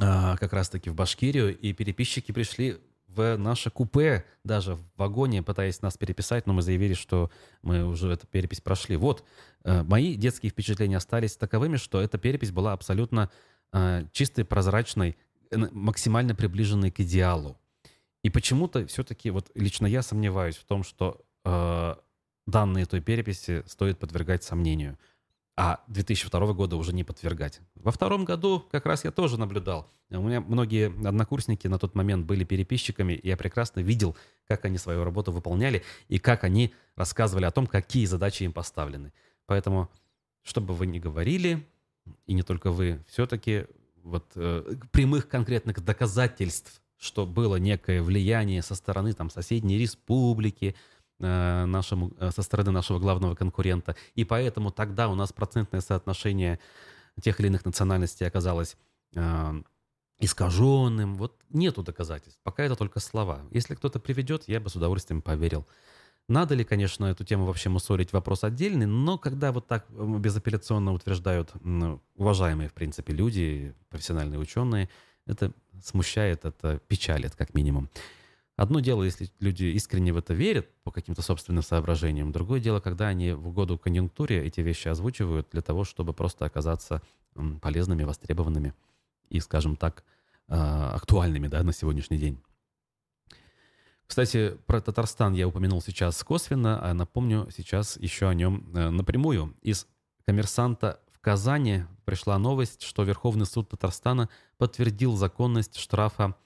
Speaker 1: а, как раз-таки в Башкирию, и переписчики пришли в наше купе, даже в вагоне, пытаясь нас переписать, но мы заявили, что мы уже эту перепись прошли. Вот, э, мои детские впечатления остались таковыми, что эта перепись была абсолютно э, чистой, прозрачной, максимально приближенные к идеалу. И почему-то все-таки вот лично я сомневаюсь в том, что э, данные той переписи стоит подвергать сомнению, а 2002 года уже не подвергать. Во втором году как раз я тоже наблюдал. У меня многие однокурсники на тот момент были переписчиками, и я прекрасно видел, как они свою работу выполняли и как они рассказывали о том, какие задачи им поставлены. Поэтому, что бы вы ни говорили, и не только вы, все-таки вот э, прямых конкретных доказательств, что было некое влияние со стороны там соседней республики, э, нашему, э, со стороны нашего главного конкурента. И поэтому тогда у нас процентное соотношение тех или иных национальностей оказалось искаженным. Вот нету доказательств. Пока это только слова. Если кто-то приведет, я бы с удовольствием поверил. Надо ли, конечно, эту тему вообще мусолить, вопрос отдельный, но когда вот так безапелляционно утверждают уважаемые, в принципе, люди, профессиональные ученые, это смущает, это печалит, как минимум. Одно дело, если люди искренне в это верят по каким-то собственным соображениям. Другое дело, когда они в угоду конъюнктуре эти вещи озвучивают для того, чтобы просто оказаться полезными, востребованными и, скажем так, а, актуальными да, на сегодняшний день. Кстати, про Татарстан я упомянул сейчас косвенно, а напомню сейчас еще о нем э, напрямую. Из коммерсанта в Казани пришла новость, что Верховный суд Татарстана подтвердил законность штрафа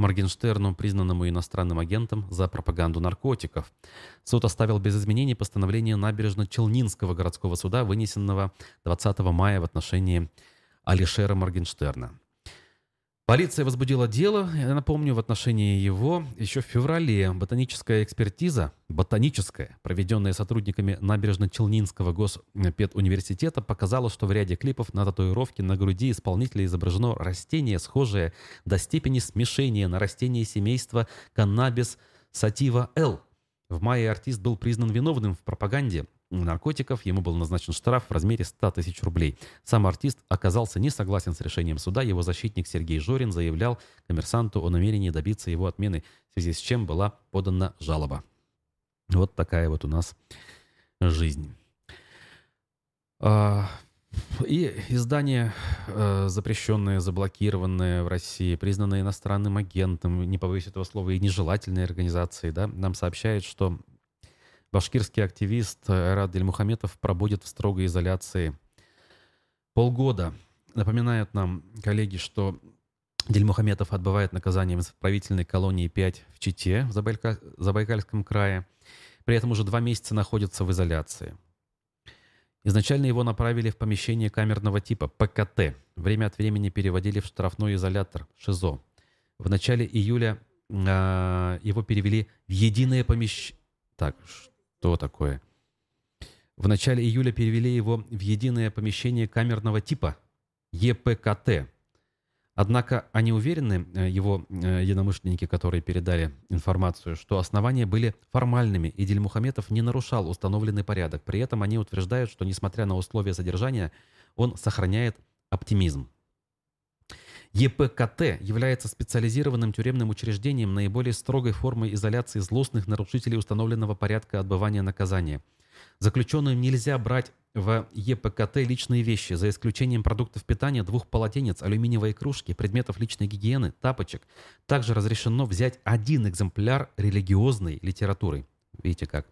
Speaker 1: Моргенштерну, признанному иностранным агентом за пропаганду наркотиков. Суд оставил без изменений постановление набережно-Челнинского городского суда, вынесенного 20 мая в отношении Алишера Моргенштерна. Полиция возбудила дело, я напомню, в отношении его еще в феврале. Ботаническая экспертиза, ботаническая, проведенная сотрудниками Набережно-Челнинского госпедуниверситета, показала, что в ряде клипов на татуировке на груди исполнителя изображено растение, схожее до степени смешения на растение семейства каннабис сатива L. В мае артист был признан виновным в пропаганде наркотиков. Ему был назначен штраф в размере 100 тысяч рублей. Сам артист оказался не согласен с решением суда. Его защитник Сергей Жорин заявлял коммерсанту о намерении добиться его отмены, в связи с чем была подана жалоба. Вот такая вот у нас жизнь. А, и издание, э, запрещенное, заблокированное в России, признанное иностранным агентом, не побоюсь этого слова, и нежелательной организацией, да, нам сообщает, что Башкирский активист Айрат Дельмухаметов пробудет в строгой изоляции полгода. Напоминают нам коллеги, что Дельмухаметов отбывает наказание в исправительной колонии 5 в Чите, в Забайка... Забайкальском крае. При этом уже два месяца находится в изоляции. Изначально его направили в помещение камерного типа ПКТ. Время от времени переводили в штрафной изолятор ШИЗО. В начале июля э, его перевели в единое помещение... Так, что такое? В начале июля перевели его в единое помещение камерного типа ЕПКТ. Однако они уверены, э, его э, единомышленники, которые передали информацию, что основания были формальными, и Дельмухаметов не нарушал установленный порядок. При этом они утверждают, что, несмотря на условия содержания, он сохраняет оптимизм. ЕПКТ является специализированным тюремным учреждением наиболее строгой формой изоляции злостных нарушителей установленного порядка отбывания наказания. Заключенным нельзя брать в ЕПКТ личные вещи, за исключением продуктов питания, двух полотенец, алюминиевой кружки, предметов личной гигиены, тапочек. Также разрешено взять один экземпляр религиозной литературы. Видите как?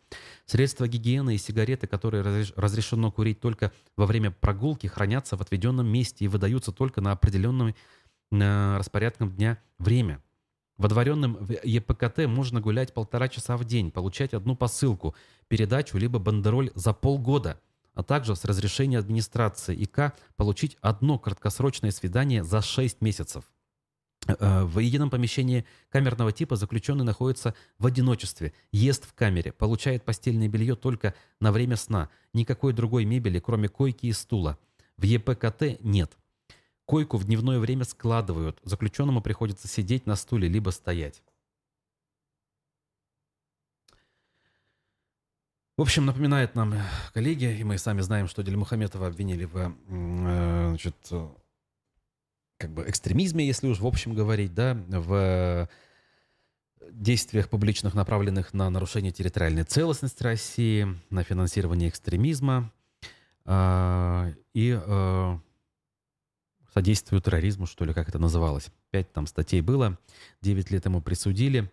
Speaker 1: Средства гигиены и сигареты, которые разрешено курить только во время прогулки, хранятся в отведенном месте и выдаются только на определенном распорядком дня время. В одворенном ЕПКТ можно гулять полтора часа в день, получать одну посылку, передачу либо бандероль за полгода, а также с разрешения администрации ИК получить одно краткосрочное свидание за 6 месяцев. Э, в едином помещении камерного типа заключенный находится в одиночестве, ест в камере, получает постельное белье только на время сна, никакой другой мебели, кроме койки и стула. В ЕПКТ нет. Койку в дневное время складывают. Заключенному приходится сидеть на стуле, либо стоять. В общем, напоминает нам коллеги, и мы сами знаем, что Дельмухаметова обвинили в э, значит, как бы экстремизме, если уж в общем говорить, да, в действиях публичных, направленных на нарушение территориальной целостности России, на финансирование экстремизма. А, и э, содействию терроризму, что ли, как это называлось. Пять там статей было, девять лет ему присудили.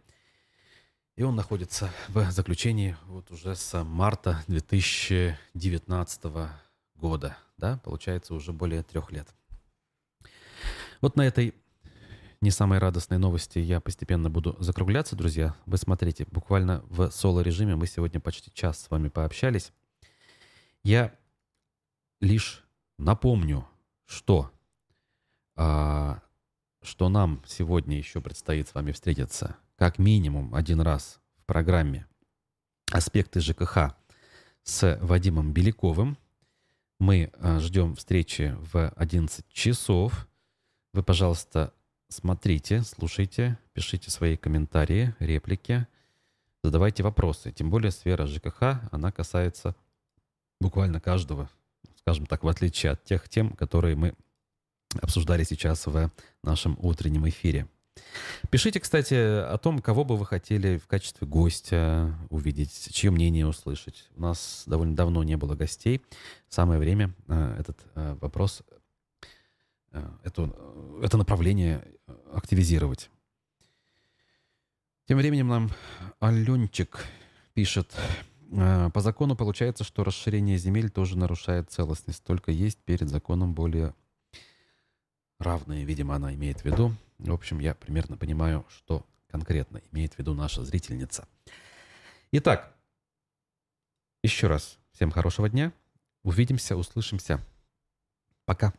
Speaker 1: И он находится в заключении вот уже с марта 2019 года. Да, получается уже более трех лет. Вот на этой не самой радостной новости я постепенно буду закругляться, друзья. Вы смотрите, буквально в соло-режиме мы сегодня почти час с вами пообщались. Я лишь напомню, что что нам сегодня еще предстоит с вами встретиться как минимум один раз в программе «Аспекты ЖКХ» с Вадимом Беляковым. Мы а, ждем встречи в 11 часов. Вы, пожалуйста, смотрите, слушайте, пишите свои комментарии, реплики, задавайте вопросы. Тем более сфера ЖКХ, она касается буквально каждого, скажем так, в отличие от тех тем, которые мы обсуждали сейчас в нашем утреннем эфире. Пишите, кстати, о том, кого бы вы хотели в качестве гостя увидеть, чье мнение услышать. У нас довольно давно не было гостей. Самое время э, этот э, вопрос, э, это, это направление активизировать. Тем временем нам Аленчик пишет. «Э, по закону получается, что расширение земель тоже нарушает целостность. Только есть перед законом более равные, видимо, она имеет в виду. В общем, я примерно понимаю, что конкретно имеет в виду наша зрительница. Итак, еще раз всем хорошего дня. Увидимся, услышимся. Пока.